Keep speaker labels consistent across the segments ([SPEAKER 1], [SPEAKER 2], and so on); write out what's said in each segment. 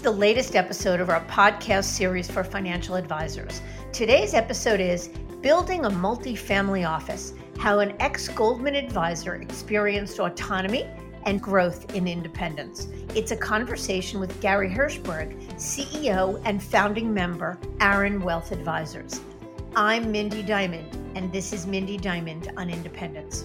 [SPEAKER 1] the latest episode of our podcast series for financial advisors. Today's episode is Building a Multifamily Office How an Ex Goldman Advisor Experienced Autonomy and Growth in Independence. It's a conversation with Gary Hirschberg, CEO and founding member, Aaron Wealth Advisors. I'm Mindy Diamond, and this is Mindy Diamond on Independence.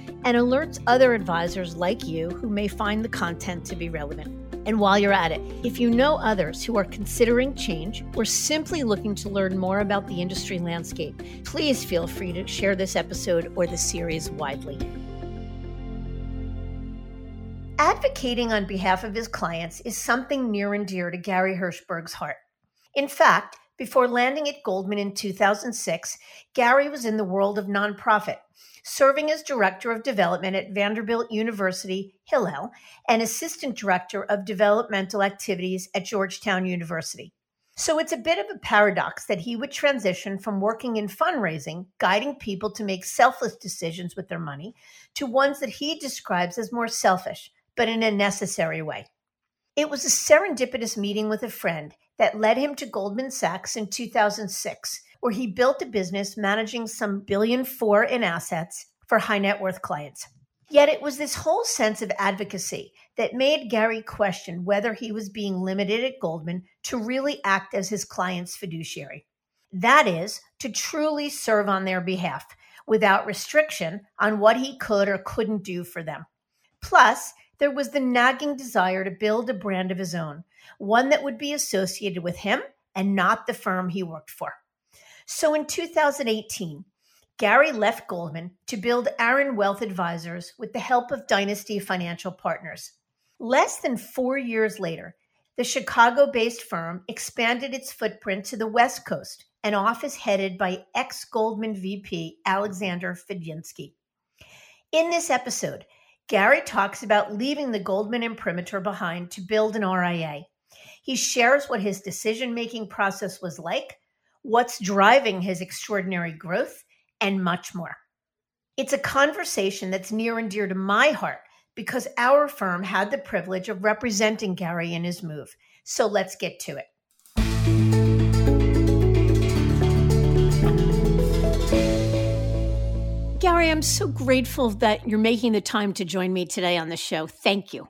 [SPEAKER 1] and alerts other advisors like you who may find the content to be relevant. And while you're at it, if you know others who are considering change or simply looking to learn more about the industry landscape, please feel free to share this episode or the series widely. Advocating on behalf of his clients is something near and dear to Gary Hirschberg's heart. In fact, before landing at Goldman in 2006, Gary was in the world of nonprofit serving as Director of Development at Vanderbilt University, Hillel, and Assistant Director of Developmental Activities at Georgetown University. So it's a bit of a paradox that he would transition from working in fundraising, guiding people to make selfless decisions with their money, to ones that he describes as more selfish, but in a necessary way. It was a serendipitous meeting with a friend that led him to Goldman Sachs in 2006 where he built a business managing some billion four in assets for high net worth clients. Yet it was this whole sense of advocacy that made Gary question whether he was being limited at Goldman to really act as his client's fiduciary. That is, to truly serve on their behalf without restriction on what he could or couldn't do for them. Plus, there was the nagging desire to build a brand of his own, one that would be associated with him and not the firm he worked for. So in 2018, Gary left Goldman to build Aaron Wealth Advisors with the help of Dynasty Financial Partners. Less than four years later, the Chicago based firm expanded its footprint to the West Coast, an office headed by ex Goldman VP Alexander Fudzinski. In this episode, Gary talks about leaving the Goldman imprimatur behind to build an RIA. He shares what his decision making process was like what's driving his extraordinary growth, and much more. It's a conversation that's near and dear to my heart because our firm had the privilege of representing Gary in his move. So let's get to it. Gary, I'm so grateful that you're making the time to join me today on the show. Thank you.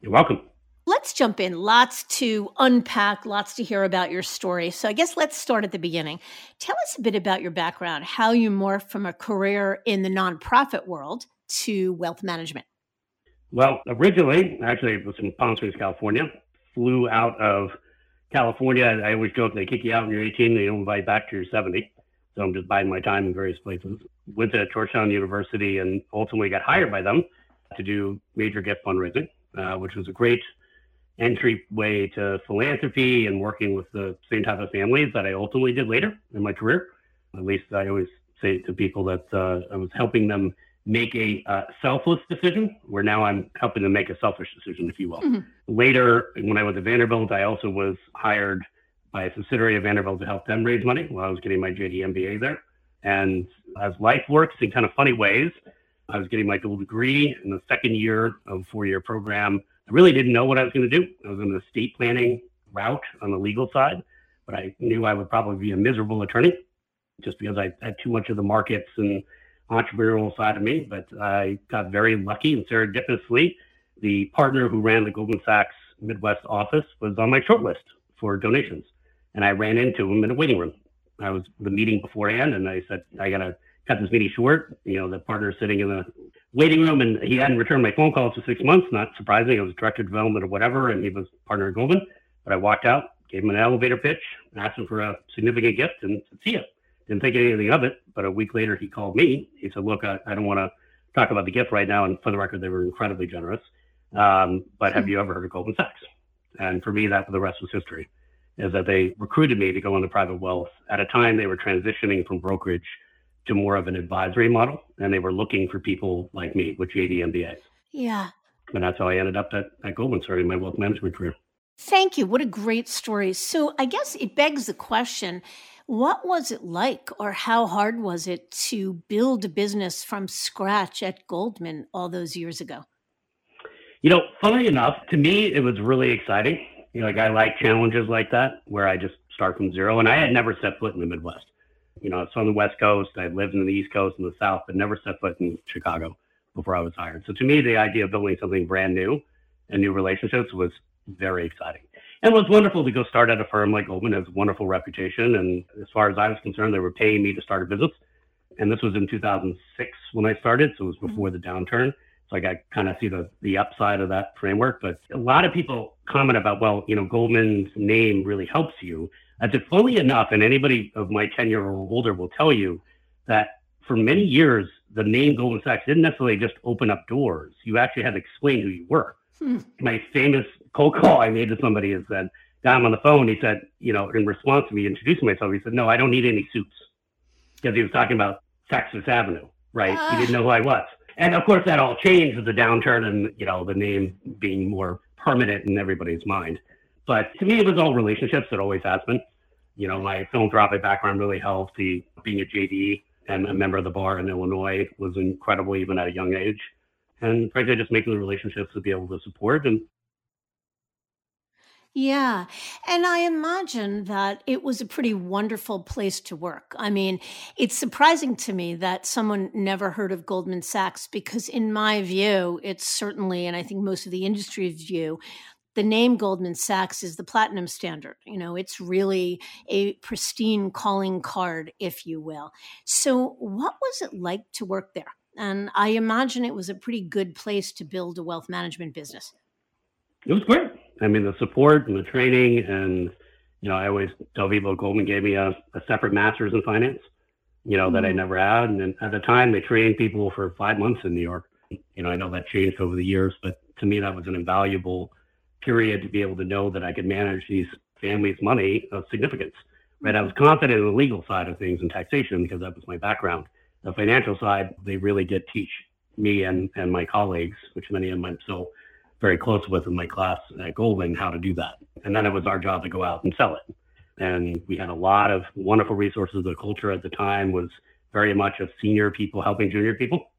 [SPEAKER 2] You're welcome.
[SPEAKER 1] Let's jump in. Lots to unpack, lots to hear about your story. So, I guess let's start at the beginning. Tell us a bit about your background, how you morphed from a career in the nonprofit world to wealth management.
[SPEAKER 2] Well, originally, actually, it was in Palm Springs, California. Flew out of California. I always joke they kick you out when you're 18, they don't invite you back to your 70. So I'm just biding my time in various places. Went to Georgetown University and ultimately got hired by them to do major gift fundraising, uh, which was a great entryway to philanthropy and working with the same type of families that I ultimately did later in my career. At least I always say to people that uh, I was helping them make a uh, selfless decision, where now I'm helping them make a selfish decision, if you will. Mm-hmm. Later, when I was at Vanderbilt, I also was hired by a subsidiary of Vanderbilt to help them raise money while I was getting my JD MBA there. And as life works in kind of funny ways, I was getting my dual degree in the second year of a four year program I really didn't know what I was going to do. I was in the estate planning route on the legal side, but I knew I would probably be a miserable attorney just because I had too much of the markets and entrepreneurial side of me. But I got very lucky and serendipitously, the partner who ran the Goldman Sachs Midwest office was on my short list for donations. And I ran into him in a waiting room. I was the meeting beforehand, and I said, I got to cut this meeting short. You know, the partner sitting in the waiting room, and he hadn't returned my phone calls for six months. Not surprising. I was director of development or whatever, and he was partner at Goldman. But I walked out gave him an elevator pitch, asked him for a significant gift, and said, see ya. Didn't think anything of it. But a week later, he called me. He said, "Look, I, I don't want to talk about the gift right now." And for the record, they were incredibly generous. Um, but have hmm. you ever heard of Goldman Sachs? And for me, that for the rest was history. Is that they recruited me to go into private wealth at a time they were transitioning from brokerage to more of an advisory model, and they were looking for people like me with JD MBAs.
[SPEAKER 1] Yeah.
[SPEAKER 2] And that's how I ended up at, at Goldman starting my wealth management career.
[SPEAKER 1] Thank you. What a great story. So I guess it begs the question what was it like, or how hard was it to build a business from scratch at Goldman all those years ago?
[SPEAKER 2] You know, funny enough, to me, it was really exciting. You know, like I like challenges like that where I just start from zero. And I had never set foot in the Midwest. You know, I was on the West Coast. I lived in the East Coast and the South, but never set foot in Chicago before I was hired. So to me, the idea of building something brand new and new relationships was very exciting. And it was wonderful to go start at a firm like Goldman. It has a wonderful reputation. And as far as I was concerned, they were paying me to start a business. And this was in 2006 when I started. So it was mm-hmm. before the downturn. So I got kind of see the, the upside of that framework. But a lot of people comment about, well, you know, Goldman's name really helps you. As if fully enough, and anybody of my tenure or older will tell you that for many years, the name Goldman Sachs didn't necessarily just open up doors. You actually had to explain who you were. Hmm. My famous cold call I made to somebody is that got him on the phone. He said, you know, in response to me introducing myself, he said, no, I don't need any suits because he was talking about Saks Fifth Avenue, right? Uh. He didn't know who I was. And of course, that all changed with the downturn and, you know, the name being more permanent in everybody's mind. But to me, it was all relationships. It always has been. You know, my philanthropic background really helped. The being a JD and a member of the bar in Illinois was incredible, even at a young age. And frankly, just making the relationships to be able to support and
[SPEAKER 1] yeah. And I imagine that it was a pretty wonderful place to work. I mean, it's surprising to me that someone never heard of Goldman Sachs because, in my view, it's certainly, and I think most of the industry's view, the name Goldman Sachs is the platinum standard. You know, it's really a pristine calling card, if you will. So, what was it like to work there? And I imagine it was a pretty good place to build a wealth management business.
[SPEAKER 2] It was great. I mean, the support and the training, and you know, I always tell people Goldman gave me a, a separate master's in finance, you know, mm-hmm. that I mm. never had. And at the time, they trained people for five months in New York. You know, I know that changed over the years, but to me, that was an invaluable period to be able to know that I could manage these families' money of significance. Right, I was confident in the legal side of things and taxation because that was my background. The financial side, they really did teach me and, and my colleagues, which many of them I'm still very close with in my class at Goldman, how to do that. And then it was our job to go out and sell it. And we had a lot of wonderful resources. The culture at the time was very much of senior people helping junior people,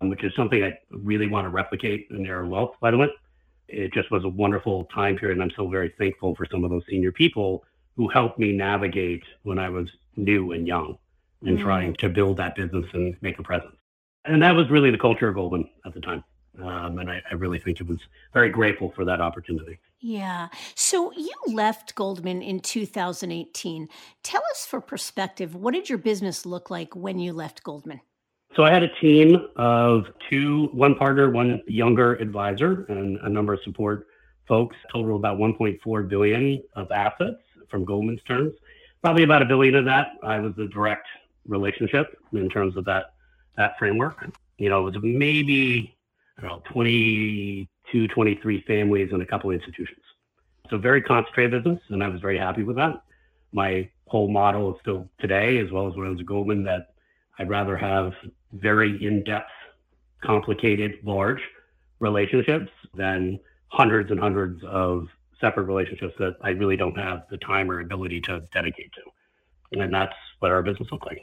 [SPEAKER 2] which is something I really want to replicate in Air Wealth, by the way it just was a wonderful time period. And I'm so very thankful for some of those senior people who helped me navigate when I was new and young and mm. trying to build that business and make a presence. And that was really the culture of Goldman at the time. Um, and I, I, really think it was very grateful for that opportunity.
[SPEAKER 1] Yeah. So you left Goldman in 2018. Tell us for perspective, what did your business look like when you left Goldman?
[SPEAKER 2] So I had a team of two, one partner, one younger advisor, and a number of support folks. Total about 1.4 billion of assets from Goldman's terms. Probably about a billion of that I was the direct relationship in terms of that that framework. You know, it was maybe I don't know, 22, 23 families and a couple of institutions. So very concentrated business, and I was very happy with that. My whole model is still today, as well as when I was at Goldman, that I'd rather have very in-depth, complicated, large relationships than hundreds and hundreds of separate relationships that I really don't have the time or ability to dedicate to. And that's what our business looks like.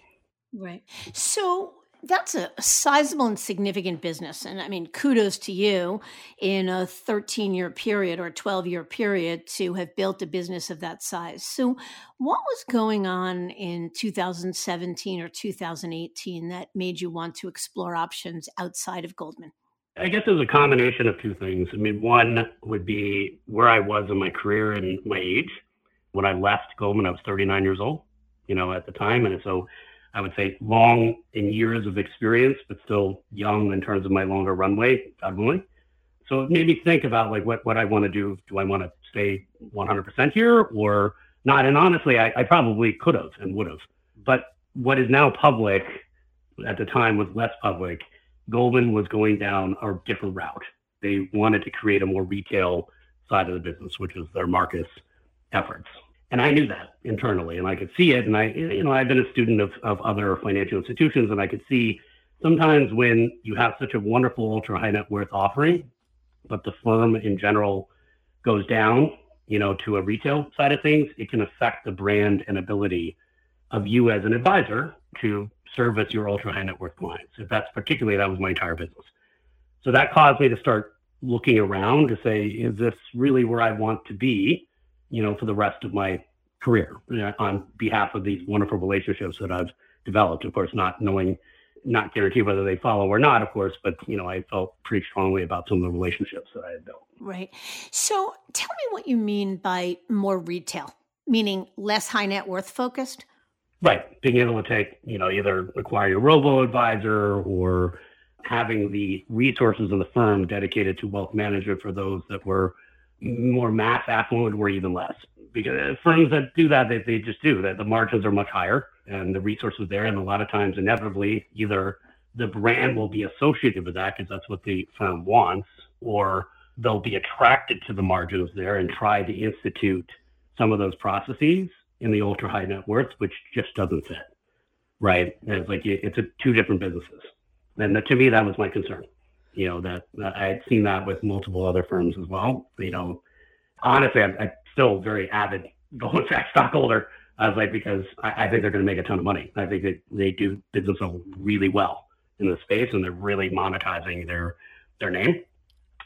[SPEAKER 1] Right. So that's a sizable and significant business. And I mean, kudos to you in a 13 year period or 12 year period to have built a business of that size. So, what was going on in 2017 or 2018 that made you want to explore options outside of Goldman?
[SPEAKER 2] I guess there's a combination of two things. I mean, one would be where I was in my career and my age. When I left Goldman, I was 39 years old, you know, at the time. And so I would say long in years of experience, but still young in terms of my longer runway, God willing. So it made me think about like what, what I want to do. Do I want to stay 100% here or not? And honestly, I, I probably could have and would have. But what is now public at the time was less public. Goldman was going down a different route. They wanted to create a more retail side of the business, which is their Marcus efforts. And I knew that internally and I could see it. And I, you know, I've been a student of, of other financial institutions and I could see sometimes when you have such a wonderful ultra high net worth offering, but the firm in general goes down, you know, to a retail side of things, it can affect the brand and ability of you as an advisor to service your ultra high net worth clients. If that's particularly that was my entire business. So that caused me to start looking around to say, is this really where I want to be? You know, for the rest of my career on behalf of these wonderful relationships that I've developed. Of course, not knowing, not guarantee whether they follow or not, of course, but you know, I felt pretty strongly about some of the relationships that I had built.
[SPEAKER 1] Right. So, tell me what you mean by more retail, meaning less high net worth focused.
[SPEAKER 2] Right. Being able to take, you know, either acquire your robo advisor or having the resources of the firm dedicated to wealth management for those that were more mass affluent or even less. Because firms that do that, they, they just do that. The margins are much higher and the resources there. And a lot of times, inevitably, either the brand will be associated with that because that's what the firm wants, or they'll be attracted to the margins there and try to institute some of those processes in the ultra high net worth, which just doesn't fit. Right. And it's like it's a, two different businesses. And to me, that was my concern you know that, I had seen that with multiple other firms as well. You know, honestly, I'm, I'm still very avid Goldman Sachs stockholder. I was like because I, I think they're going to make a ton of money. I think that they do business really well in the space, and they're really monetizing their their name.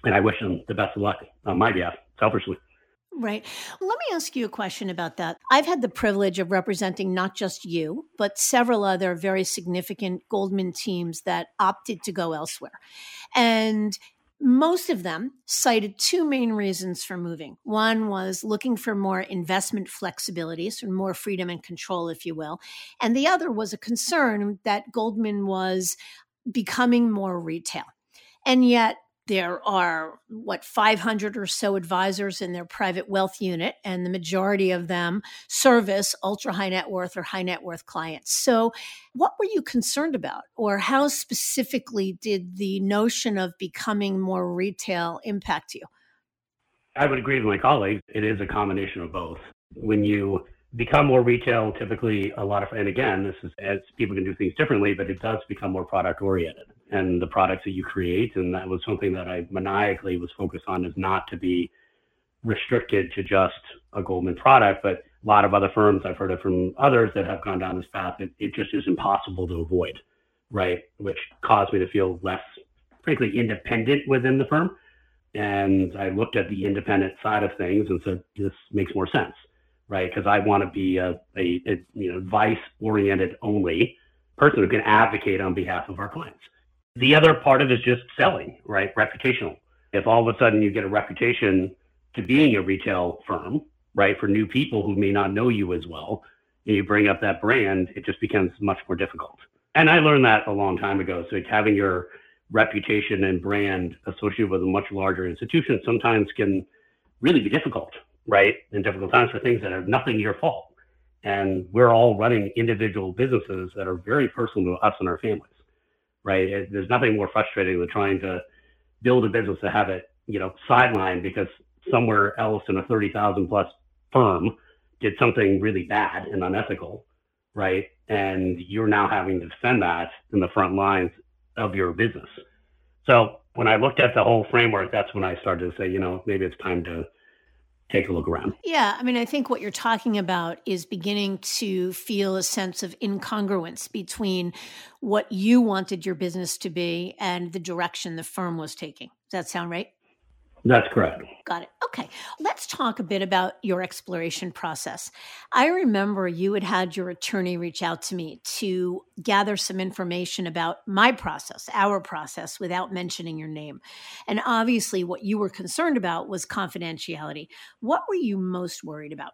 [SPEAKER 2] And I wish them the best of luck on my behalf, selfishly.
[SPEAKER 1] Right. Let me ask you a question about that. I've had the privilege of representing not just you, but several other very significant Goldman teams that opted to go elsewhere. And most of them cited two main reasons for moving. One was looking for more investment flexibility, so more freedom and control, if you will. And the other was a concern that Goldman was becoming more retail. And yet, there are what 500 or so advisors in their private wealth unit and the majority of them service ultra high net worth or high net worth clients. So what were you concerned about? Or how specifically did the notion of becoming more retail impact you?
[SPEAKER 2] I would agree with my colleagues it is a combination of both. When you become more retail typically a lot of and again this is as people can do things differently but it does become more product oriented and the products that you create. And that was something that I maniacally was focused on is not to be restricted to just a Goldman product, but a lot of other firms, I've heard it from others that have gone down this path, it, it just is impossible to avoid, right? Which caused me to feel less, frankly, independent within the firm. And I looked at the independent side of things and said, this makes more sense, right? Because I want to be a, a, a you know advice oriented only person who can advocate on behalf of our clients. The other part of it is just selling, right? Reputational. If all of a sudden you get a reputation to being a retail firm, right, for new people who may not know you as well, and you bring up that brand, it just becomes much more difficult. And I learned that a long time ago. So it's having your reputation and brand associated with a much larger institution sometimes can really be difficult, right? In difficult times for things that are nothing your fault. And we're all running individual businesses that are very personal to us and our families right? It, there's nothing more frustrating than trying to build a business to have it, you know, sidelined because somewhere else in a 30,000 plus firm did something really bad and unethical, right? And you're now having to defend that in the front lines of your business. So when I looked at the whole framework, that's when I started to say, you know, maybe it's time to take a look around.
[SPEAKER 1] Yeah, I mean, I think what you're talking about is beginning to feel a sense of incongruence between what you wanted your business to be and the direction the firm was taking. Does that sound right?
[SPEAKER 2] That's correct.
[SPEAKER 1] Got it. Okay. Let's talk a bit about your exploration process. I remember you had had your attorney reach out to me to gather some information about my process, our process, without mentioning your name. And obviously, what you were concerned about was confidentiality. What were you most worried about?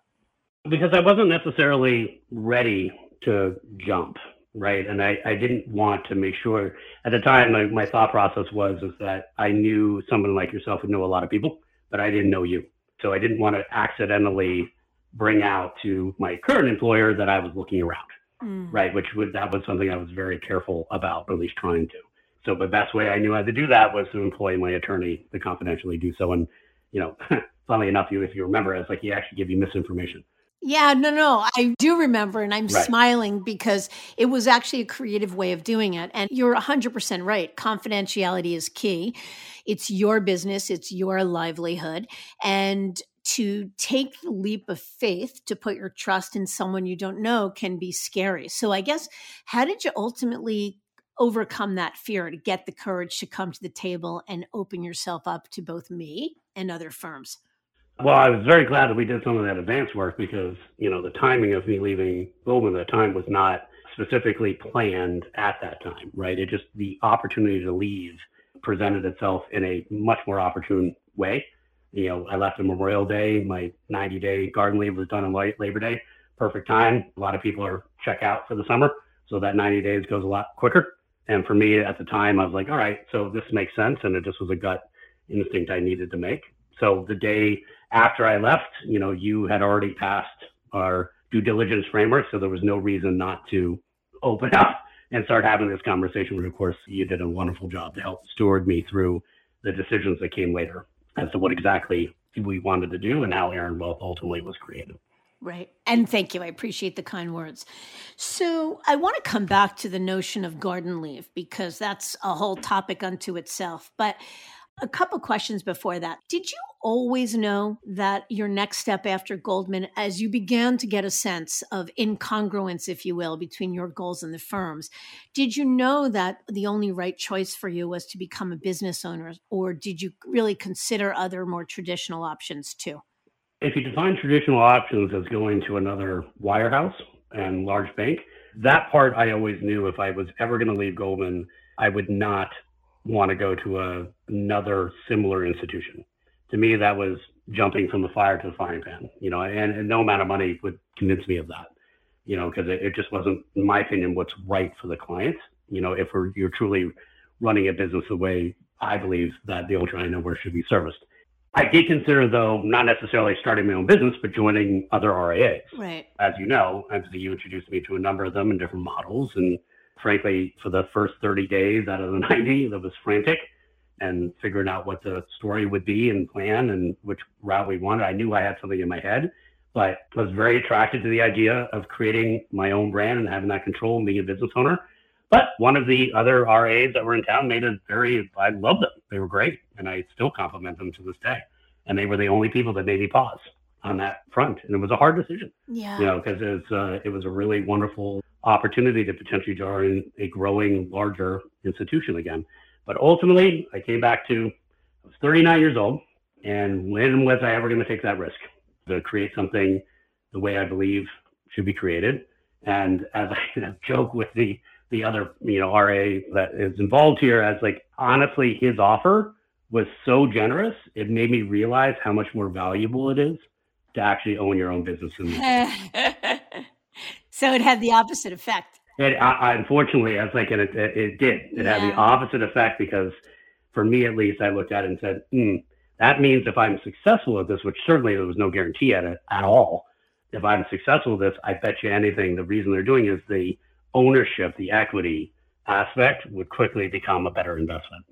[SPEAKER 2] Because I wasn't necessarily ready to jump. Right? And I, I didn't want to make sure at the time my, my thought process was is that I knew someone like yourself would know a lot of people, but I didn't know you. So I didn't want to accidentally bring out to my current employer that I was looking around, mm. right? Which would that was something I was very careful about, or at least trying to. So the best way I knew how to do that was to employ my attorney to confidentially do so. And you know, funnily enough, you if you remember, it's like he actually gave you misinformation.
[SPEAKER 1] Yeah, no, no, I do remember, and I'm right. smiling because it was actually a creative way of doing it. And you're 100% right. Confidentiality is key. It's your business, it's your livelihood. And to take the leap of faith to put your trust in someone you don't know can be scary. So, I guess, how did you ultimately overcome that fear to get the courage to come to the table and open yourself up to both me and other firms?
[SPEAKER 2] Well, I was very glad that we did some of that advance work because, you know, the timing of me leaving Goldman at the time was not specifically planned at that time, right? It just, the opportunity to leave presented itself in a much more opportune way. You know, I left on Memorial Day. My 90 day garden leave was done on Labor Day. Perfect time. A lot of people are check out for the summer. So that 90 days goes a lot quicker. And for me at the time, I was like, all right, so this makes sense. And it just was a gut instinct I needed to make. So the day after I left, you know, you had already passed our due diligence framework, so there was no reason not to open up and start having this conversation. But of course, you did a wonderful job to help steward me through the decisions that came later as to what exactly we wanted to do and how Aaron Wealth ultimately was created.
[SPEAKER 1] Right. And thank you. I appreciate the kind words. So I want to come back to the notion of garden leave because that's a whole topic unto itself. But a couple questions before that. Did you always know that your next step after Goldman, as you began to get a sense of incongruence, if you will, between your goals and the firm's, did you know that the only right choice for you was to become a business owner, or did you really consider other more traditional options too?
[SPEAKER 2] If you define traditional options as going to another wirehouse and large bank, that part I always knew if I was ever going to leave Goldman, I would not want to go to a, another similar institution. To me, that was jumping from the fire to the frying pan, you know, and, and no amount of money would convince me of that, you know, because it, it, just wasn't, in my opinion, what's right for the client. You know, if we're, you're truly running a business the way I believe that the ultra high worth should be serviced. I did consider, though, not necessarily starting my own business, but joining other RIAs.
[SPEAKER 1] Right.
[SPEAKER 2] As you know, obviously you introduced me to a number of them in different models, and frankly, for the first 30 days out of the 90, that was frantic and figuring out what the story would be and plan and which route we wanted. I knew I had something in my head, but was very attracted to the idea of creating my own brand and having that control and being a business owner. But one of the other RIAs that were in town made a very, I loved them. They were great. And I still compliment them to this day. And they were the only people that made me pause on that front. And it was a hard decision.
[SPEAKER 1] Yeah.
[SPEAKER 2] You know, because it was, uh, it was a really wonderful opportunity to potentially join a growing, larger institution again. But ultimately, I came back to, I was 39 years old, and when was I ever going to take that risk to create something the way I believe should be created? And as I joke with the the other you know RIA that is involved here, as like honestly, his offer was so generous, it made me realize how much more valuable it is to actually own your own business.
[SPEAKER 1] So it had the opposite effect.
[SPEAKER 2] It, I, unfortunately, I was like, it, it, it did. It yeah. had the opposite effect because, for me at least, I looked at it and said, mm, that means if I'm successful at this, which certainly there was no guarantee at it at all. If I'm successful at this, I bet you anything. The reason they're doing is the ownership, the equity aspect would quickly become a better investment.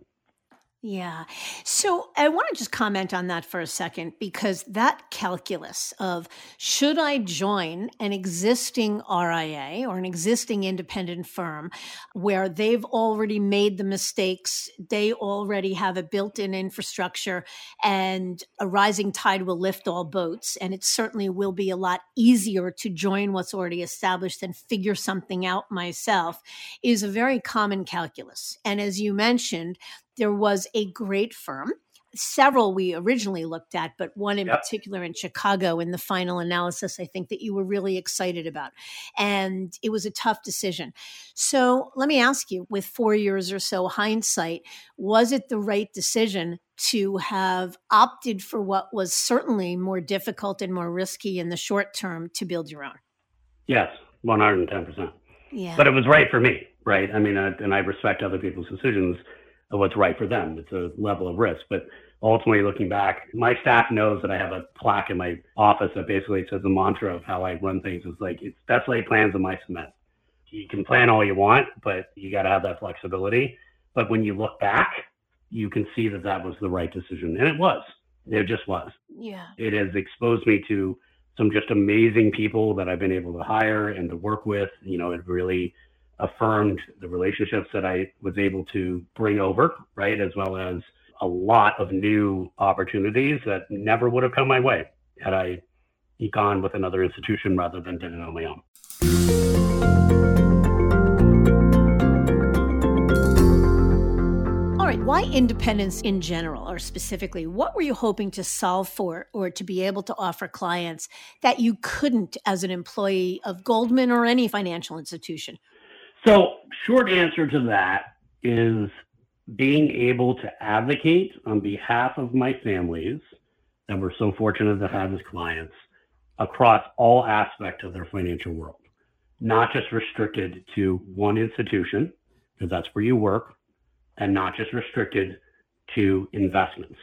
[SPEAKER 1] Yeah. So I want to just comment on that for a second because that calculus of should I join an existing RIA or an existing independent firm where they've already made the mistakes, they already have a built in infrastructure, and a rising tide will lift all boats. And it certainly will be a lot easier to join what's already established and figure something out myself is a very common calculus. And as you mentioned, there was a great firm several we originally looked at, but one in yep. particular in Chicago in the final analysis, I think that you were really excited about. And it was a tough decision. So let me ask you, with four years or so hindsight, was it the right decision to have opted for what was certainly more difficult and more risky in the short term to build your own?
[SPEAKER 2] Yes, 110%.
[SPEAKER 1] Yeah.
[SPEAKER 2] But it was right for me, right? I mean, uh, and I respect other people's decisions of what's right for them. It's a level of risk. But ultimately, looking back, my staff knows that I have a plaque in my office that basically says the mantra of how I run things is like, it's best laid plans in my cement. You can plan all you want, but you got to have that flexibility. But when you look back, you can see that that was the right decision. And it was. It just was.
[SPEAKER 1] Yeah.
[SPEAKER 2] It has exposed me to some just amazing people that I've been able to hire and to work with. You know, it really affirmed the relationships that I was able to bring over, right? As well as a lot of new opportunities that never would have come my way had I gone with another institution rather than did it on my own.
[SPEAKER 1] All right, why independence in general or specifically what were you hoping to solve for or to be able to offer clients that you couldn't as an employee of goldman or any financial institution
[SPEAKER 2] so short answer to that is being able to advocate on behalf of my families that we're so fortunate to have as clients across all aspects of their financial world not just restricted to one institution because that's where you work and not just restricted to investments.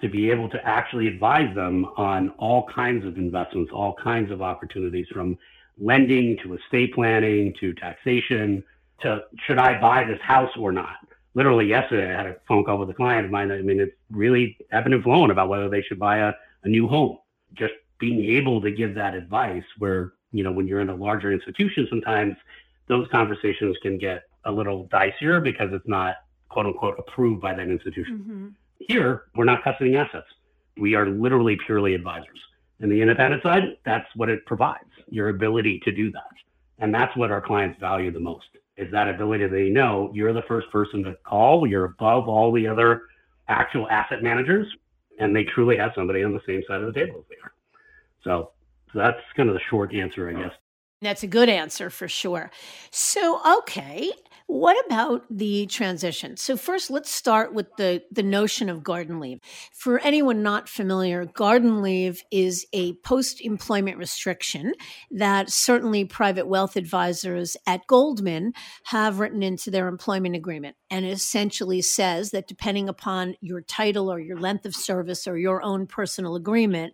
[SPEAKER 2] To be able to actually advise them on all kinds of investments, all kinds of opportunities from lending to estate planning to taxation to should I buy this house or not? Literally yesterday, I had a phone call with a client of mine. I mean, it's really ebbing and flowing about whether they should buy a, a new home. Just being able to give that advice where, you know, when you're in a larger institution, sometimes those conversations can get a little dicier because it's not quote unquote approved by that institution. Mm-hmm. Here, we're not custodying assets. We are literally purely advisors. And the independent side, that's what it provides your ability to do that. And that's what our clients value the most is that ability they know you're the first person to call, you're above all the other actual asset managers, and they truly have somebody on the same side of the table as they are. So, so that's kind of the short answer, I guess.
[SPEAKER 1] That's a good answer for sure. So, okay, what about the transition? So first, let's start with the, the notion of garden leave. For anyone not familiar, garden leave is a post-employment restriction that certainly private wealth advisors at Goldman have written into their employment agreement. And it essentially says that depending upon your title or your length of service or your own personal agreement,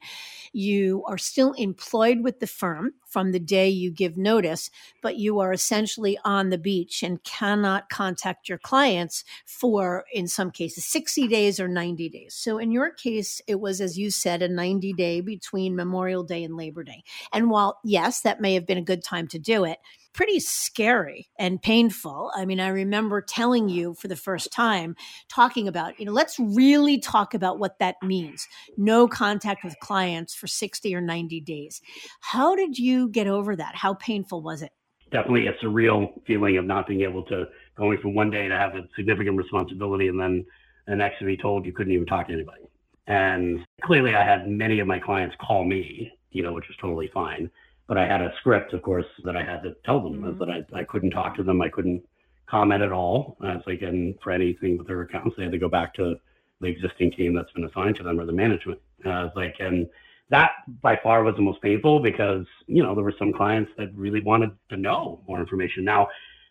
[SPEAKER 1] you are still employed with the firm from the day you give notice, but you are essentially on the beach and cannot contact your clients for, in some cases, 60 days or 90 days. So in your case, it was, as you said, a 90 day between Memorial Day and Labor Day. And while, yes, that may have been a good time to do it, pretty scary and painful. I mean, I remember telling you for the first time, talking about, you know, let's really talk about what that means. No contact with clients for 60 or 90 days. How did you get over that? How painful was it?
[SPEAKER 2] Definitely it's a surreal feeling of not being able to going from one day to have a significant responsibility and then the next to be told you couldn't even talk to anybody. And clearly I had many of my clients call me, you know, which is totally fine but I had a script, of course, that I had to tell them mm-hmm. that I, I couldn't talk to them. I couldn't comment at all. I was like, and for anything with their accounts, they had to go back to the existing team that's been assigned to them or the management. And I was like, and that by far was the most painful because, you know, there were some clients that really wanted to know more information. Now,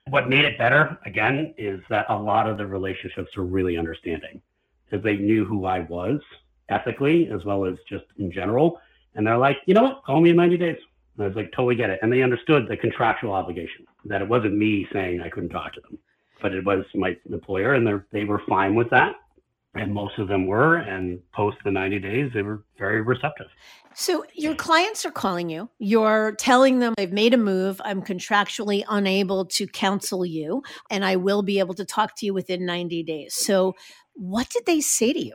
[SPEAKER 2] what made it better, again, is that a lot of the relationships were really understanding because they knew who I was ethically as well as just in general. And they're like, you know what, call me in 90 days. I was like, totally get it. And they understood the contractual obligation that it wasn't me saying I couldn't talk to them, but it was my employer, and they were fine with that. And most of them were. And post the 90 days, they were very receptive.
[SPEAKER 1] So your clients are calling you. You're telling them they've made a move. I'm contractually unable to counsel you, and I will be able to talk to you within 90 days. So, what did they say to you?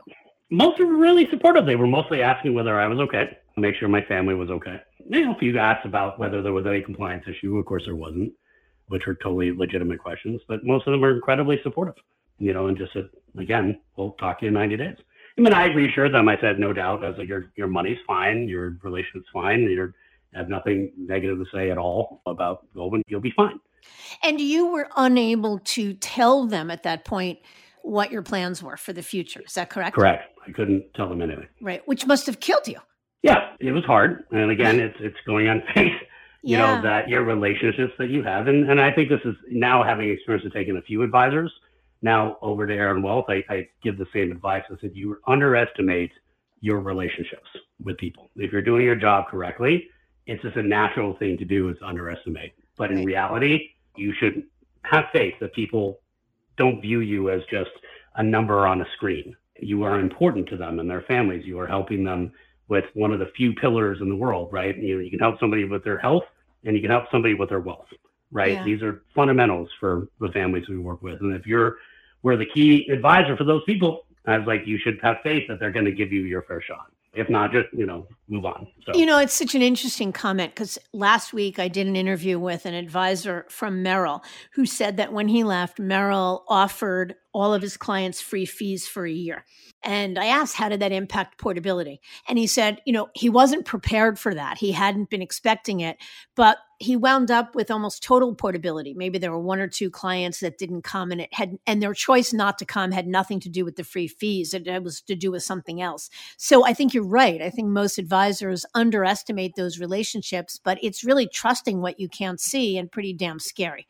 [SPEAKER 2] Most were really supportive. They were mostly asking whether I was okay, make sure my family was okay you know, a few asked about whether there was any compliance issue. Of course, there wasn't, which are totally legitimate questions. But most of them are incredibly supportive, you know, and just said, again, we'll talk to you in 90 days. I mean, I reassured them. I said, no doubt. I was like, your your money's fine, your relationship's fine, you have nothing negative to say at all about Goldman. You'll be fine.
[SPEAKER 1] And you were unable to tell them at that point what your plans were for the future. Is that correct?
[SPEAKER 2] Correct. I couldn't tell them anything.
[SPEAKER 1] Right, which must have killed you.
[SPEAKER 2] Yeah, it was hard. And again, it's it's going on faith. you yeah. know, that your relationships that you have. And, and I think this is now having experience of taking a few advisors now over to Aaron Wealth, I, I give the same advice. I said, you underestimate your relationships with people. If you're doing your job correctly, it's just a natural thing to do is underestimate. But in reality, you should have faith that people don't view you as just a number on a screen. You are important to them and their families. You are helping them with one of the few pillars in the world, right? You know, you can help somebody with their health and you can help somebody with their wealth, right? Yeah. These are fundamentals for the families we work with. And if you're we're the key advisor for those people, I was like, you should have faith that they're going to give you your fair shot. If not, just you know, move on.
[SPEAKER 1] So. You know, it's such an interesting comment because last week I did an interview with an advisor from Merrill who said that when he left, Merrill offered all of his clients free fees for a year. And I asked, how did that impact portability? And he said, you know, he wasn't prepared for that. He hadn't been expecting it, but he wound up with almost total portability. Maybe there were one or two clients that didn't come and it had, and their choice not to come had nothing to do with the free fees. It, it was to do with something else. So I think you're right. I think most advisors underestimate those relationships, but it's really trusting what you can't see and pretty damn scary.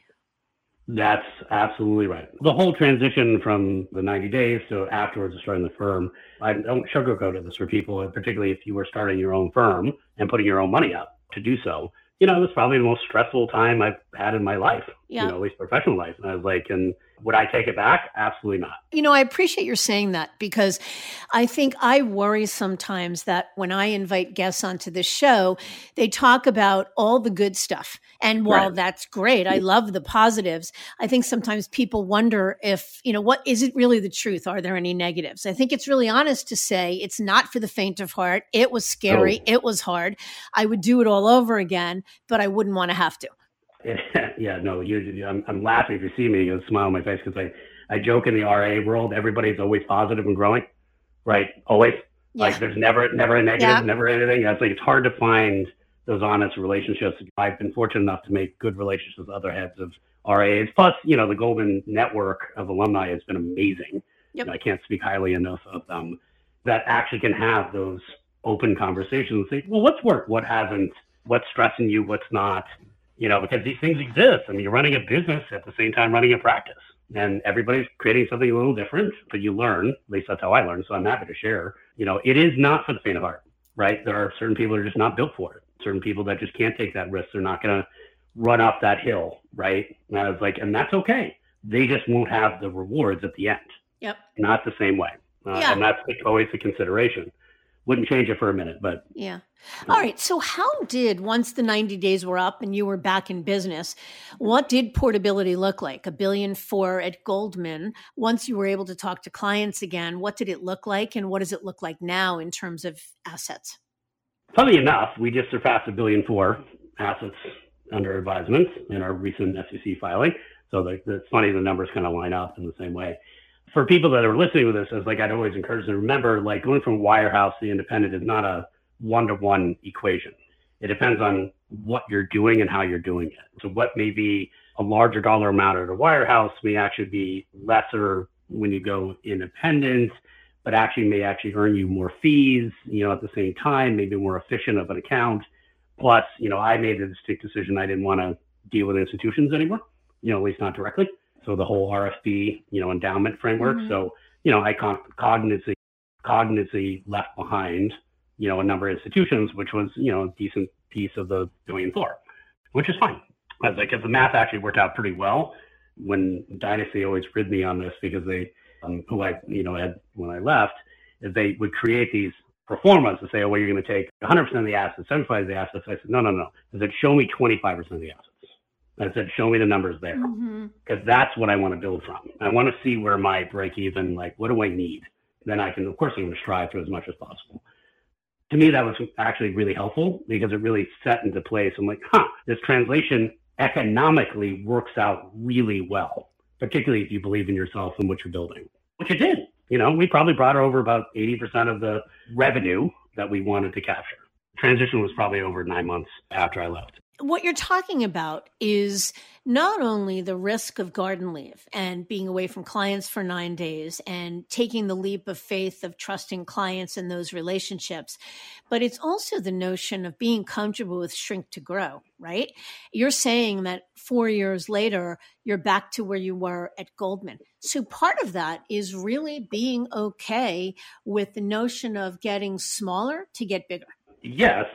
[SPEAKER 2] That's absolutely right. The whole transition from the 90 days to afterwards of starting the firm, I don't sugarcoat this for people, particularly if you were starting your own firm and putting your own money up to do so. You know, it was probably the most stressful time I've had in my life, yeah. you know, at least professional life. Uh, and I was like, and would I take it back? Absolutely not.
[SPEAKER 1] You know, I appreciate your saying that because I think I worry sometimes that when I invite guests onto the show, they talk about all the good stuff. And while right. that's great, I mm-hmm. love the positives. I think sometimes people wonder if, you know, what is it really the truth? Are there any negatives? I think it's really honest to say it's not for the faint of heart. It was oh. scary. Oh. It was hard. I would do it all over again, but I wouldn't want to have to.
[SPEAKER 2] yeah, no, you, I'm, I'm laughing if you see me, you'll smile on my face because I, I joke in the RIA world, everybody's always positive and growing, right? Always. Yeah. Like there's never, never a negative, yeah. never anything. It's like it's hard to find those honest relationships. I've been fortunate enough to make good relationships with other heads of RIAs. Plus, you know, the Goldman network of alumni has been amazing. Yep. You know, I can't speak highly enough of them that actually can have those open conversations and say, well, what's worked? What hasn't? What's stressing you? What's not? You know, because these things exist. I mean, you're running a business at the same time running a practice, and everybody's creating something a little different, but you learn. At least that's how I learned. So I'm happy to share. You know, it is not for the faint of heart, right? There are certain people who are just not built for it. Certain people that just can't take that risk. They're not going to run up that hill, right? And I was like, and that's okay. They just won't have the rewards at the end.
[SPEAKER 1] Yep.
[SPEAKER 2] Not the same way. Uh, yeah. And that's always a consideration wouldn't change it for a minute, but
[SPEAKER 1] yeah. All right. So, how did once the 90 days were up and you were back in business, what did portability look like? A billion four at Goldman. Once you were able to talk to clients again, what did it look like? And what does it look like now in terms of assets?
[SPEAKER 2] Funny enough, we just surpassed a billion four assets under advisement in our recent SEC filing. So, the, it's funny the numbers kind of line up in the same way for people that are listening to this, as like I'd always encourage them to remember, like going from wirehouse to independent is not a one to one equation. It depends on what you're doing and how you're doing it. So what may be a larger dollar amount at a wirehouse may actually be lesser when you go independent, but actually may actually earn you more fees, you know, at the same time, maybe more efficient of an account. Plus, you know, I made the distinct decision I didn't want to deal with institutions anymore, you know, at least not directly so the whole RFP, you know, endowment framework. Mm-hmm. So, you know, I con- cognizantly left behind, you know, a number of institutions, which was, you know, a decent piece of the billion floor, which is fine. I was like, because the math actually worked out pretty well. When Dynasty always rid me on this because they, um, who I, you know, had when I left, is they would create these performance to say, oh, well, you're going to take 100% of the assets, 75 of the assets. I said, no, no, no. I said, show me 25% of the assets. I said, show me the numbers there because mm-hmm. that's what I want to build from. I want to see where my break even, like, what do I need? Then I can, of course, I'm going to strive for as much as possible. To me, that was actually really helpful because it really set into place. I'm like, huh, this translation economically works out really well, particularly if you believe in yourself and what you're building, which it did. You know, we probably brought over about 80% of the revenue that we wanted to capture. Transition was probably over nine months after I left.
[SPEAKER 1] What you're talking about is not only the risk of garden leave and being away from clients for nine days and taking the leap of faith of trusting clients in those relationships, but it's also the notion of being comfortable with shrink to grow, right? You're saying that four years later, you're back to where you were at Goldman. So part of that is really being okay with the notion of getting smaller to get bigger.
[SPEAKER 2] Yes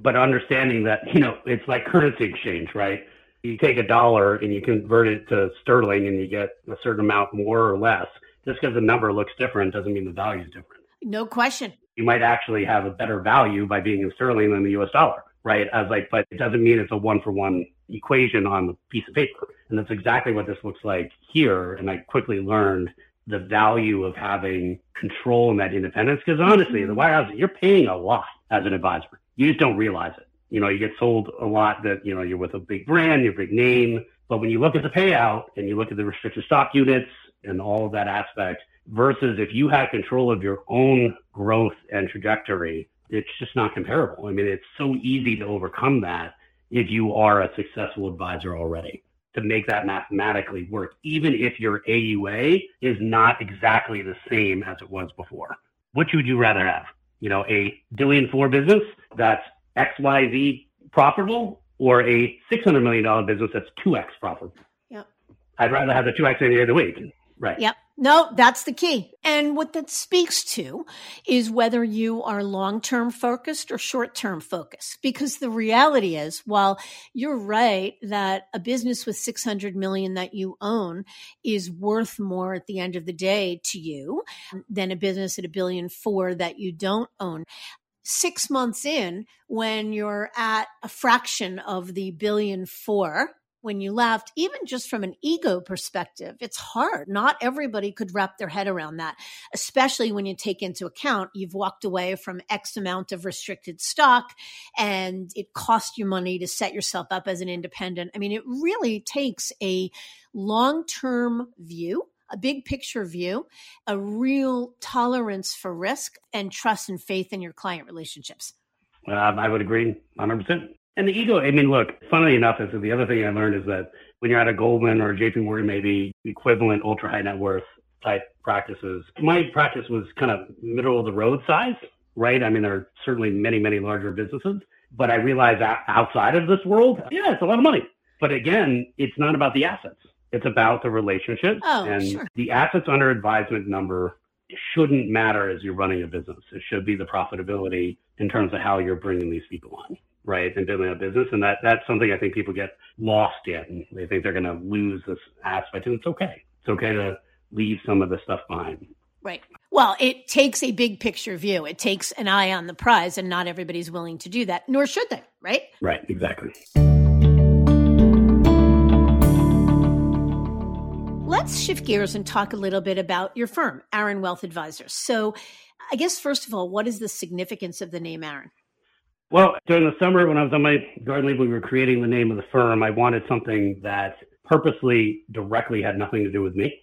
[SPEAKER 2] but understanding that you know it's like currency exchange, right? You take a dollar and you convert it to sterling, and you get a certain amount more or less. Just because the number looks different doesn't mean the value is different.
[SPEAKER 1] No question.
[SPEAKER 2] You might actually have a better value by being in sterling than the U.S. dollar, right? As like, but it doesn't mean it's a one for one equation on the piece of paper. And that's exactly what this looks like here. And I quickly learned the value of having control and that independence. Because honestly, mm-hmm. the wirehouse, you're paying a lot as an advisor you just don't realize it. You know, you get sold a lot that, you know, you're with a big brand, you're a big name. But when you look at the payout and you look at the restricted stock units and all of that aspect versus if you had control of your own growth and trajectory, it's just not comparable. I mean, it's so easy to overcome that if you are a successful advisor already to make that mathematically work, even if your AUA is not exactly the same as it was before. Which would you rather have? You know, a billion four business that's XYZ profitable or a $600 million business that's 2X profitable.
[SPEAKER 1] Yep.
[SPEAKER 2] I'd rather have the 2X any day of the week. Right.
[SPEAKER 1] Yep. No, that's the key. And what that speaks to is whether you are long term focused or short term focused. Because the reality is, while you're right that a business with 600 million that you own is worth more at the end of the day to you than a business at a billion four that you don't own six months in, when you're at a fraction of the billion four when you left, even just from an ego perspective, it's hard. Not everybody could wrap their head around that, especially when you take into account you've walked away from X amount of restricted stock and it cost you money to set yourself up as an independent. I mean, it really takes a long term view. A big picture view, a real tolerance for risk, and trust and faith in your client relationships.
[SPEAKER 2] Um, I would agree 100%. And the ego, I mean, look, funnily enough, is the other thing I learned is that when you're at a Goldman or JP Morgan, maybe equivalent ultra high net worth type practices, my practice was kind of middle of the road size, right? I mean, there are certainly many, many larger businesses, but I realized that outside of this world, yeah, it's a lot of money. But again, it's not about the assets. It's about the relationship.
[SPEAKER 1] Oh,
[SPEAKER 2] and
[SPEAKER 1] sure.
[SPEAKER 2] the assets under advisement number shouldn't matter as you're running a business. It should be the profitability in terms of how you're bringing these people on right, and building a business. And that that's something I think people get lost in. They think they're going to lose this aspect, and it's okay. It's okay to leave some of the stuff behind.
[SPEAKER 1] Right. Well, it takes a big picture view. It takes an eye on the prize, and not everybody's willing to do that, nor should they, right?
[SPEAKER 2] Right, exactly.
[SPEAKER 1] Let's shift gears and talk a little bit about your firm, Aaron Wealth Advisors. So, I guess, first of all, what is the significance of the name Aaron?
[SPEAKER 2] Well, during the summer when I was on my garden leave, we were creating the name of the firm. I wanted something that purposely directly had nothing to do with me.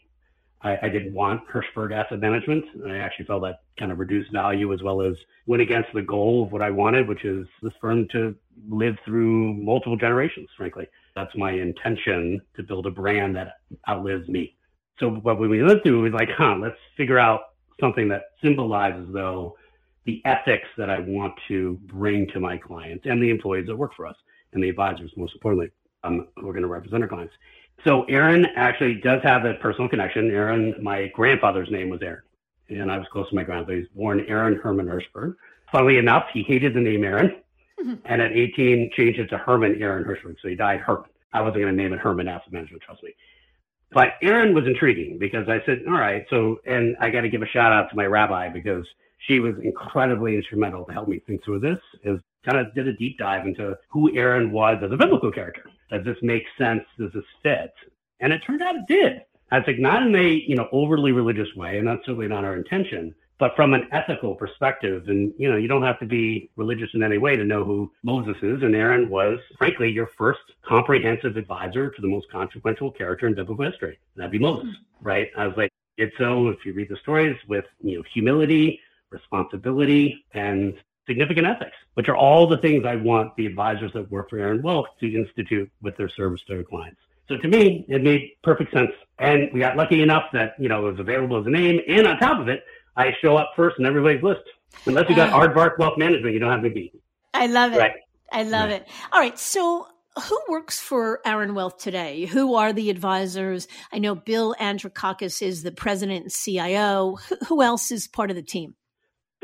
[SPEAKER 2] I, I didn't want Hirschberg Asset Management. And I actually felt that kind of reduced value as well as went against the goal of what I wanted, which is this firm to live through multiple generations, frankly. That's my intention to build a brand that outlives me. So what we lived through was like, huh, let's figure out something that symbolizes though the ethics that I want to bring to my clients and the employees that work for us and the advisors, most importantly, um, who are going to represent our clients. So Aaron actually does have a personal connection. Aaron, my grandfather's name was Aaron, and I was close to my grandfather. He was born Aaron Herman Hirschberg. Funnily enough, he hated the name Aaron, mm-hmm. and at 18 changed it to Herman Aron Hirschberg. So he died Herman. I wasn't going to name it Herman Asset Management, trust me. But Aaron was intriguing because I said, all right, so, and I got to give a shout out to my rabbi because – she was incredibly instrumental to help me think through this. Is kind of did a deep dive into who Aaron was as a biblical character. Does this make sense? Does this fit? And it turned out it did. I like, not in a you know overly religious way, and that's certainly not our intention, but from an ethical perspective. And you know, you don't have to be religious in any way to know who Moses is. And Aaron was, frankly, your first comprehensive advisor to the most consequential character in biblical history. That'd be Moses, right? I was like, it's so if you read the stories with you know humility responsibility and significant ethics, which are all the things I want the advisors that work for Aaron Wealth to institute with their service to their clients. So to me, it made perfect sense. And we got lucky enough that, you know, it was available as a name. And on top of it, I show up first in everybody's list. Unless you got uh, Aardvark Wealth Management, you don't have to be.
[SPEAKER 1] I love it. Right. I love right. it. All right. So who works for Aaron Wealth today? Who are the advisors? I know Bill Andrikakis is the president and CIO. Who else is part of the team?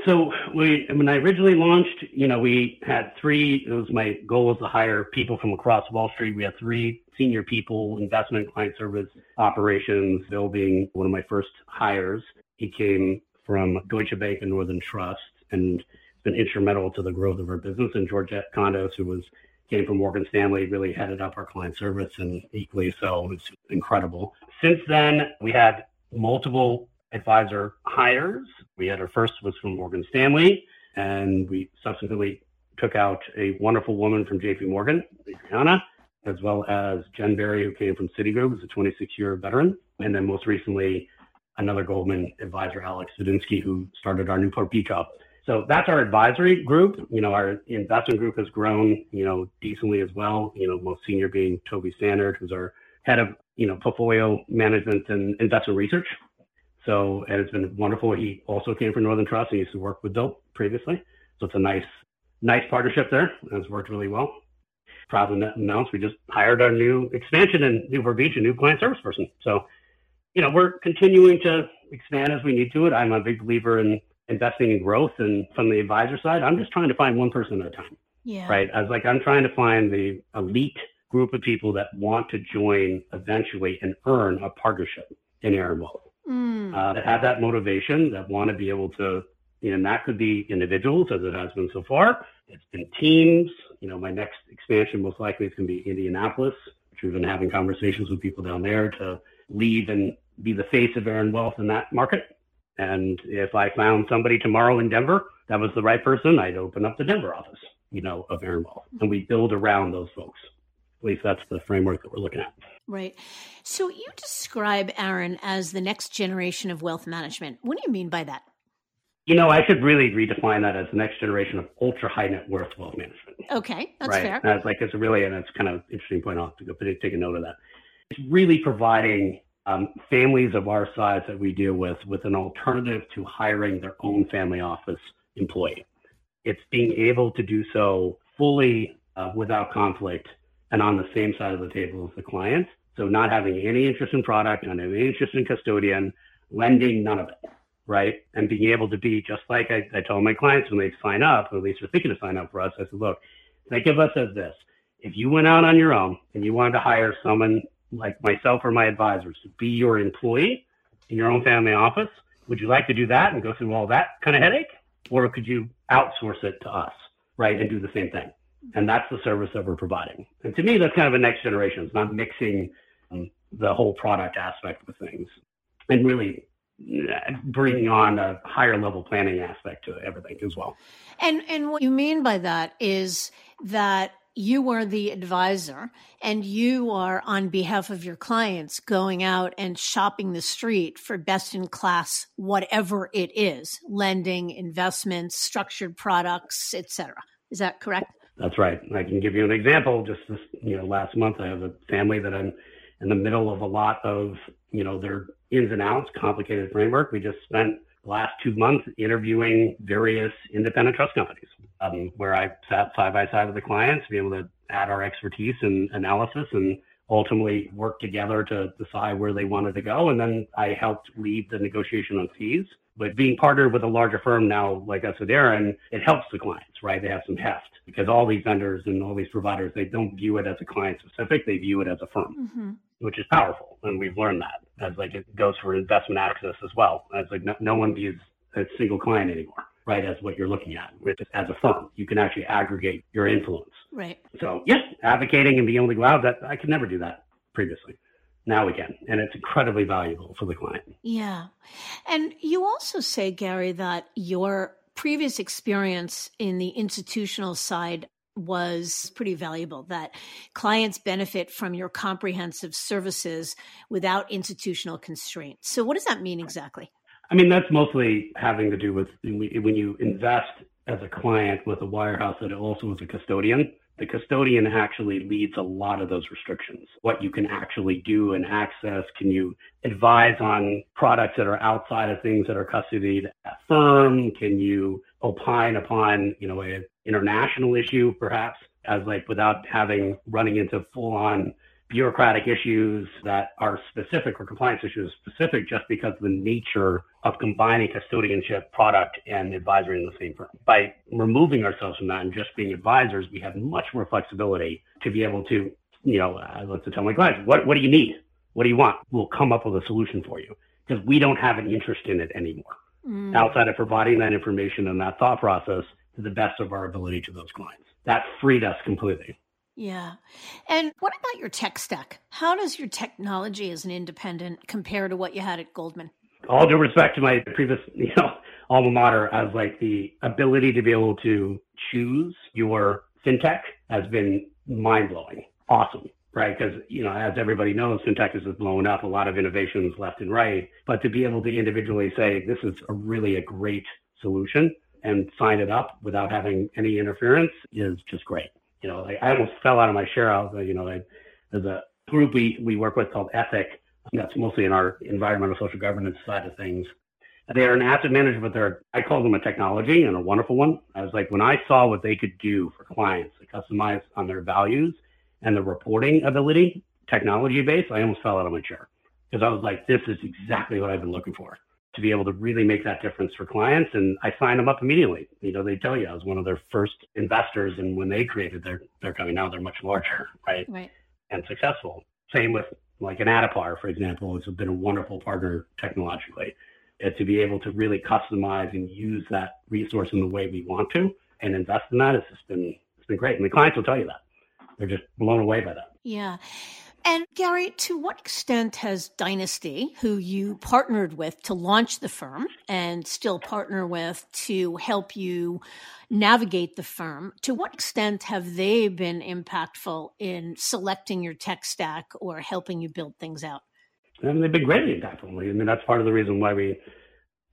[SPEAKER 2] So we, when I originally launched, you know, we had three. It was my goal was to hire people from across Wall Street. We had three senior people, investment, client service, operations. Bill being one of my first hires. He came from Deutsche Bank and Northern Trust, and been instrumental to the growth of our business. And Georgette Condos, who was came from Morgan Stanley, really headed up our client service, and equally so, it's incredible. Since then, we had multiple advisor hires. We had our first was from Morgan Stanley, and we subsequently took out a wonderful woman from JP Morgan, Adriana, as well as Jen Berry, who came from Citigroup, who's a 26 year veteran. And then most recently, another Goldman advisor, Alex Zadinsky, who started our Newport Beach office. So that's our advisory group. You know, our investment group has grown, you know, decently as well. You know, most senior being Toby Standard, who's our head of, you know, portfolio management and investment research. So and it's been wonderful. He also came from Northern Trust. He used to work with Bill previously. So it's a nice, nice partnership there. And it's worked really well. Proud to announce we just hired our new expansion in Newport Beach, a new client service person. So, you know, we're continuing to expand as we need to it. I'm a big believer in investing in growth and from the advisor side, I'm just trying to find one person at a time.
[SPEAKER 1] Yeah.
[SPEAKER 2] Right. I was like, I'm trying to find the elite group of people that want to join eventually and earn a partnership in Aaron Wealth mm. uh, that have that motivation, that want to be able to, you know, and that could be individuals as it has been so far. It's been teams. You know, my next expansion most likely is going to be Indianapolis, which we've been having conversations with people down there to leave and be the face of Aaron Wealth in that market. And if I found somebody tomorrow in Denver that was the right person, I'd open up the Denver office, you know, of Aaron Wealth. And we build around those folks. At least that's the framework that we're looking at.
[SPEAKER 1] Right. So you describe Aaron as the next generation of wealth management. What do you mean by that?
[SPEAKER 2] You know, I should really redefine that as the next generation of ultra high net worth wealth management.
[SPEAKER 1] Okay, that's
[SPEAKER 2] right?
[SPEAKER 1] fair.
[SPEAKER 2] That's like it's really and it's kind of interesting point. Have to go but take a note of that. It's really providing um, families of our size that we deal with with an alternative to hiring their own family office employee. It's being able to do so fully uh, without conflict and on the same side of the table as the client. So not having any interest in product, not having any interest in custodian, lending, none of it, right? And being able to be just like I, I told my clients when they sign up, or at least are thinking to sign up for us, I said, look, think of us as this. If you went out on your own and you wanted to hire someone like myself or my advisors to be your employee in your own family office, would you like to do that and go through all that kind of headache? Or could you outsource it to us, right, and do the same thing? And that's the service that we're providing. And to me, that's kind of a next generation. It's not mixing um, the whole product aspect of things and really uh, bringing on a higher level planning aspect to everything as well.
[SPEAKER 1] And and what you mean by that is that you are the advisor and you are on behalf of your clients going out and shopping the street for best in class whatever it is lending investments structured products etc is that correct
[SPEAKER 2] that's right. I can give you an example. Just this you know last month i have a family that i'm in the middle of a lot of you know their ins and outs complicated framework. We just spent the last two months interviewing various independent trust companies um, where I sat side by side with the clients, to be able to add our expertise and analysis and ultimately work together to decide where they wanted to go. And then I helped lead the negotiation on fees. But being partnered with a larger firm now, like us with Aaron, it helps the clients, right? They have some heft because all these vendors and all these providers, they don't view it as a client specific, they view it as a firm, mm-hmm. which is powerful. And we've learned that as like it goes for investment access as well. As like no, no one views a single client anymore right, as what you're looking at as a firm. You can actually aggregate your influence.
[SPEAKER 1] Right.
[SPEAKER 2] So, yes, advocating and being able to go out, that I could never do that previously. Now we can, and it's incredibly valuable for the client.
[SPEAKER 1] Yeah. And you also say, Gary, that your previous experience in the institutional side was pretty valuable that clients benefit from your comprehensive services without institutional constraints. So what does that mean exactly?
[SPEAKER 2] I mean, that's mostly having to do with when you invest as a client with a wirehouse that also is a custodian, the custodian actually leads a lot of those restrictions. What you can actually do and access, can you advise on products that are outside of things that are custodied at firm? Can you opine upon, you know, an international issue perhaps as like without having running into full on bureaucratic issues that are specific or compliance issues specific just because of the nature of combining custodianship product and advisory in the same firm. By removing ourselves from that and just being advisors, we have much more flexibility to be able to, you know, I like to tell my clients, what, what do you need? What do you want? We'll come up with a solution for you because we don't have an interest in it anymore mm. outside of providing that information and that thought process to the best of our ability to those clients. That freed us completely.
[SPEAKER 1] Yeah. And what about your tech stack? How does your technology as an independent compare to what you had at Goldman?
[SPEAKER 2] All due respect to my previous, you know, alma mater, as like the ability to be able to choose your fintech has been mind blowing. Awesome. Right. Because, you know, as everybody knows, fintech is blowing up a lot of innovations left and right. But to be able to individually say, this is a really a great solution and sign it up without having any interference is just great you know, like I almost fell out of my chair. I was, you know, I, there's a group we, we work with called Ethic. That's mostly in our environmental social governance side of things. They are an asset manager, but they're, I call them a technology and a wonderful one. I was like, when I saw what they could do for clients to customize on their values and the reporting ability, technology based, I almost fell out of my chair because I was like, this is exactly what I've been looking for to be able to really make that difference for clients. And I signed them up immediately. You know, they tell you I was one of their first investors. And when they created their, their company, now they're much larger, right?
[SPEAKER 1] Right.
[SPEAKER 2] And successful. Same with like an Addepar, for example, it's been a wonderful partner technologically. And to be able to really customize and use that resource in the way we want to and invest in that, it's just been, it's been great. And the clients will tell you that. They're just blown away by that.
[SPEAKER 1] Yeah. And Gary, to what extent has Dynasty, who you partnered with to launch the firm and still partner with to help you navigate the firm, to what extent have they been impactful in selecting your tech stack or helping you build things out?
[SPEAKER 2] I mean, they've been greatly impactful. I mean, that's part of the reason why we,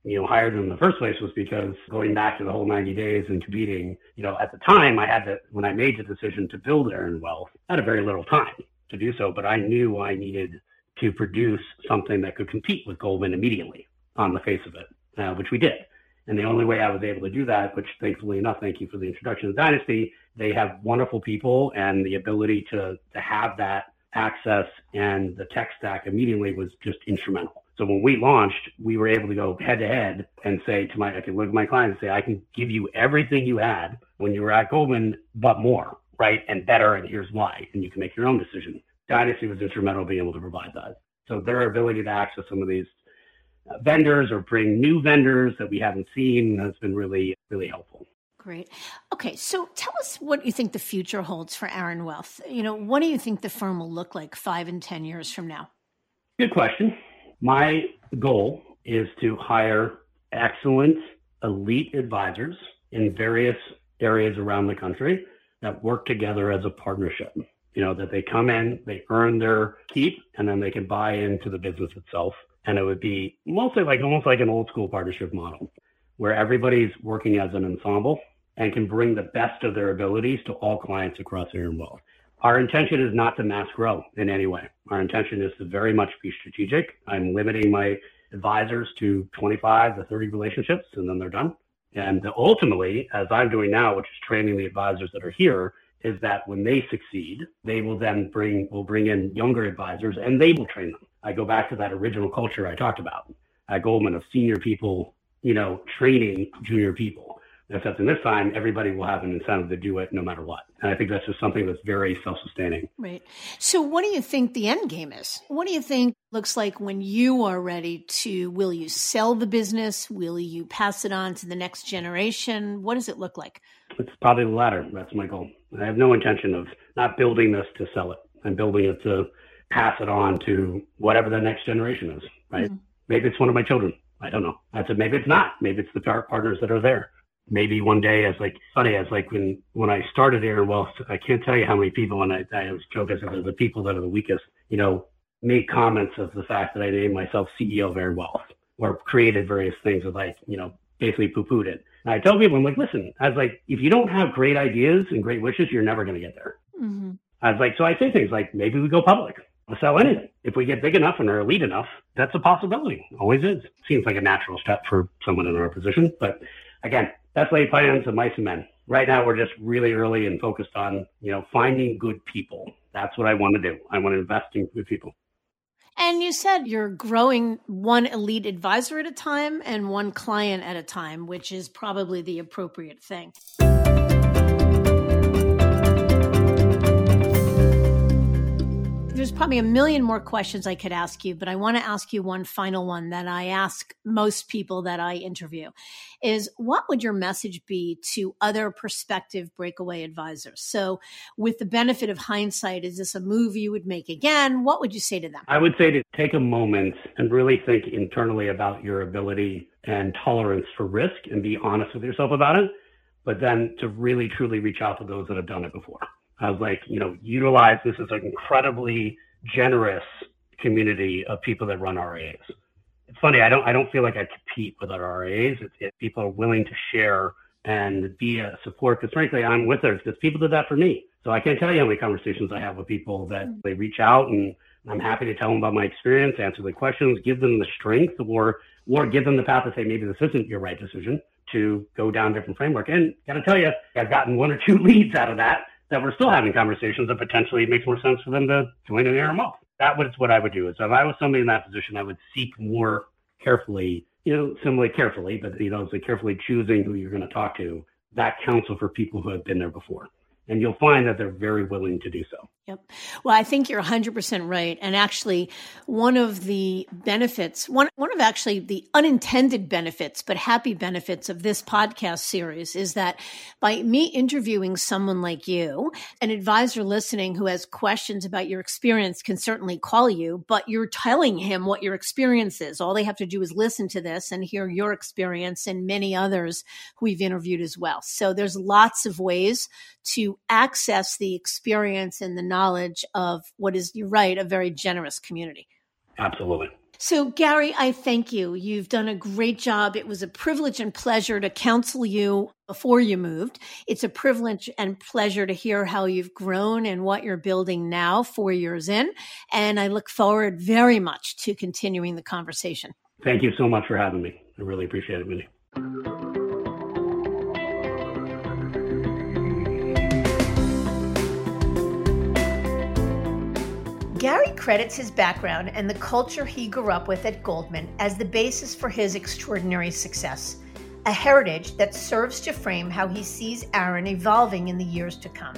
[SPEAKER 2] you know, hired them in the first place was because going back to the whole 90 days and competing, you know, at the time I had to, when I made the decision to build Aaron Wealth, I had a very little time to do so, but I knew I needed to produce something that could compete with Goldman immediately on the face of it, uh, which we did. And the only way I was able to do that, which thankfully enough, thank you for the introduction of Dynasty, they have wonderful people and the ability to, to have that access and the tech stack immediately was just instrumental. So when we launched, we were able to go head to head and say to my, I could look at my clients and say, I can give you everything you had when you were at Goldman, but more right and better, and here's why. And you can make your own decision. Dynasty was instrumental in being able to provide that. So their ability to access some of these uh, vendors or bring new vendors that we haven't seen has been really, really helpful.
[SPEAKER 1] Great. Okay, so tell us what you think the future holds for Aaron Wealth. You know, what do you think the firm will look like five and 10 years from now?
[SPEAKER 2] Good question. My goal is to hire excellent elite advisors in various areas around the country that work together as a partnership. You know, that they come in, they earn their keep, and then they can buy into the business itself. And it would be mostly like almost like an old school partnership model where everybody's working as an ensemble and can bring the best of their abilities to all clients across Aaron Wealth. Our intention is not to mass grow in any way. Our intention is to very much be strategic. I'm limiting my advisors to 25 to 30 relationships and then they're done. And ultimately, as I'm doing now, which is training the advisors that are here, is that when they succeed, they will then bring will bring in younger advisors and they will train them. I go back to that original culture I talked about at Goldman of senior people, you know, training junior people. Except in this time, everybody will have an incentive to do it no matter what. And I think that's just something that's very self sustaining.
[SPEAKER 1] Right. So, what do you think the end game is? What do you think looks like when you are ready to? Will you sell the business? Will you pass it on to the next generation? What does it look like?
[SPEAKER 2] It's probably the latter. That's my goal. I have no intention of not building this to sell it. I'm building it to pass it on to whatever the next generation is, right? Mm-hmm. Maybe it's one of my children. I don't know. I said, maybe it's not. Maybe it's the partners that are there maybe one day as like funny as like when when I started Aaron Wealth, I can't tell you how many people and I I was joking I said the people that are the weakest, you know, made comments of the fact that I named myself CEO of Aaron Wealth or created various things with like, you know, basically poo pooed it. And I tell people, I'm like, listen, I was like, if you don't have great ideas and great wishes, you're never going to get there. Mm-hmm. I was like, so I say things like, maybe we go public. We'll sell anything. If we get big enough and are elite enough, that's a possibility. Always is. Seems like a natural step for someone in our position. But again, that's laid plans of mice and men. Right now, we're just really early and focused on, you know, finding good people. That's what I want to do. I want to invest in good people.
[SPEAKER 1] And you said you're growing one elite advisor at a time and one client at a time, which is probably the appropriate thing. There's probably a million more questions I could ask you, but I want to ask you one final one that I ask most people that I interview is what would your message be to other prospective breakaway advisors? So with the benefit of hindsight, is this a move you would make again? What would you say to them?
[SPEAKER 2] I would say to take a moment and really think internally about your ability and tolerance for risk and be honest with yourself about it, but then to really truly reach out to those that have done it before. I was like, you know, utilize this as an incredibly generous community of people that run RIAs. It's funny, I don't I don't feel like I compete with other RIAs. It's, it, people are willing to share and be a support because frankly I'm with her because people did that for me. So I can't tell you how many conversations I have with people that mm. they reach out and I'm happy to tell them about my experience, answer the questions, give them the strength or or give them the path to say maybe this isn't your right decision to go down a different framework. And gotta tell you, I've gotten one or two leads out of that that we're still having conversations that potentially it makes more sense for them to join an ARMO. That was what I would do. Is if I was somebody in that position, I would seek more carefully, you know, similarly carefully, but you know, so carefully choosing who you're going to talk to. That counsel for people who have been there before and you'll find that they're very willing to do so.
[SPEAKER 1] Yep. Well, I think you're 100% right. And actually, one of the benefits, one, one of actually the unintended benefits, but happy benefits of this podcast series is that by me interviewing someone like you, an advisor listening who has questions about your experience can certainly call you, but you're telling him what your experience is. All they have to do is listen to this and hear your experience and many others who we've interviewed as well. So there's lots of ways to access the experience and the knowledge of what is, you're right, a very generous community.
[SPEAKER 2] Absolutely.
[SPEAKER 1] So, Gary, I thank you. You've done a great job. It was a privilege and pleasure to counsel you before you moved. It's a privilege and pleasure to hear how you've grown and what you're building now, four years in. And I look forward very much to continuing the conversation.
[SPEAKER 2] Thank you so much for having me. I really appreciate it, Mindy.
[SPEAKER 1] Gary credits his background and the culture he grew up with at Goldman as the basis for his extraordinary success, a heritage that serves to frame how he sees Aaron evolving in the years to come.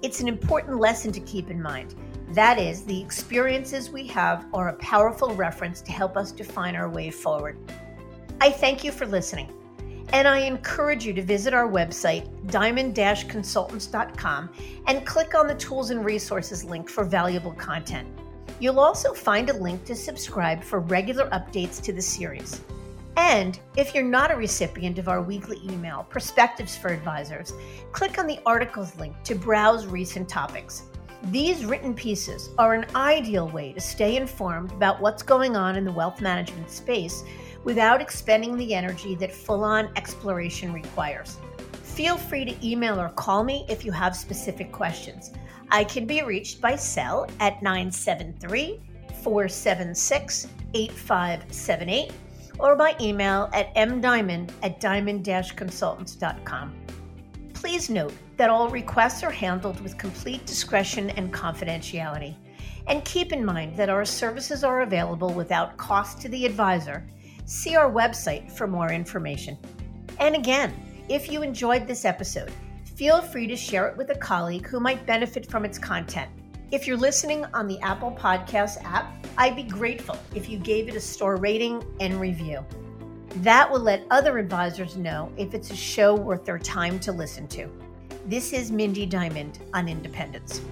[SPEAKER 1] It's an important lesson to keep in mind. That is, the experiences we have are a powerful reference to help us define our way forward. I thank you for listening. And I encourage you to visit our website, diamond consultants.com, and click on the tools and resources link for valuable content. You'll also find a link to subscribe for regular updates to the series. And if you're not a recipient of our weekly email, Perspectives for Advisors, click on the articles link to browse recent topics. These written pieces are an ideal way to stay informed about what's going on in the wealth management space without expending the energy that full on exploration requires. Feel free to email or call me if you have specific questions. I can be reached by cell at 973 476 8578 or by email at mdiamond at diamond consultants.com. Please note that all requests are handled with complete discretion and confidentiality. And keep in mind that our services are available without cost to the advisor see our website for more information. And again, if you enjoyed this episode, feel free to share it with a colleague who might benefit from its content. If you're listening on the Apple Podcast app, I'd be grateful if you gave it a star rating and review. That will let other advisors know if it's a show worth their time to listen to. This is Mindy Diamond on Independence.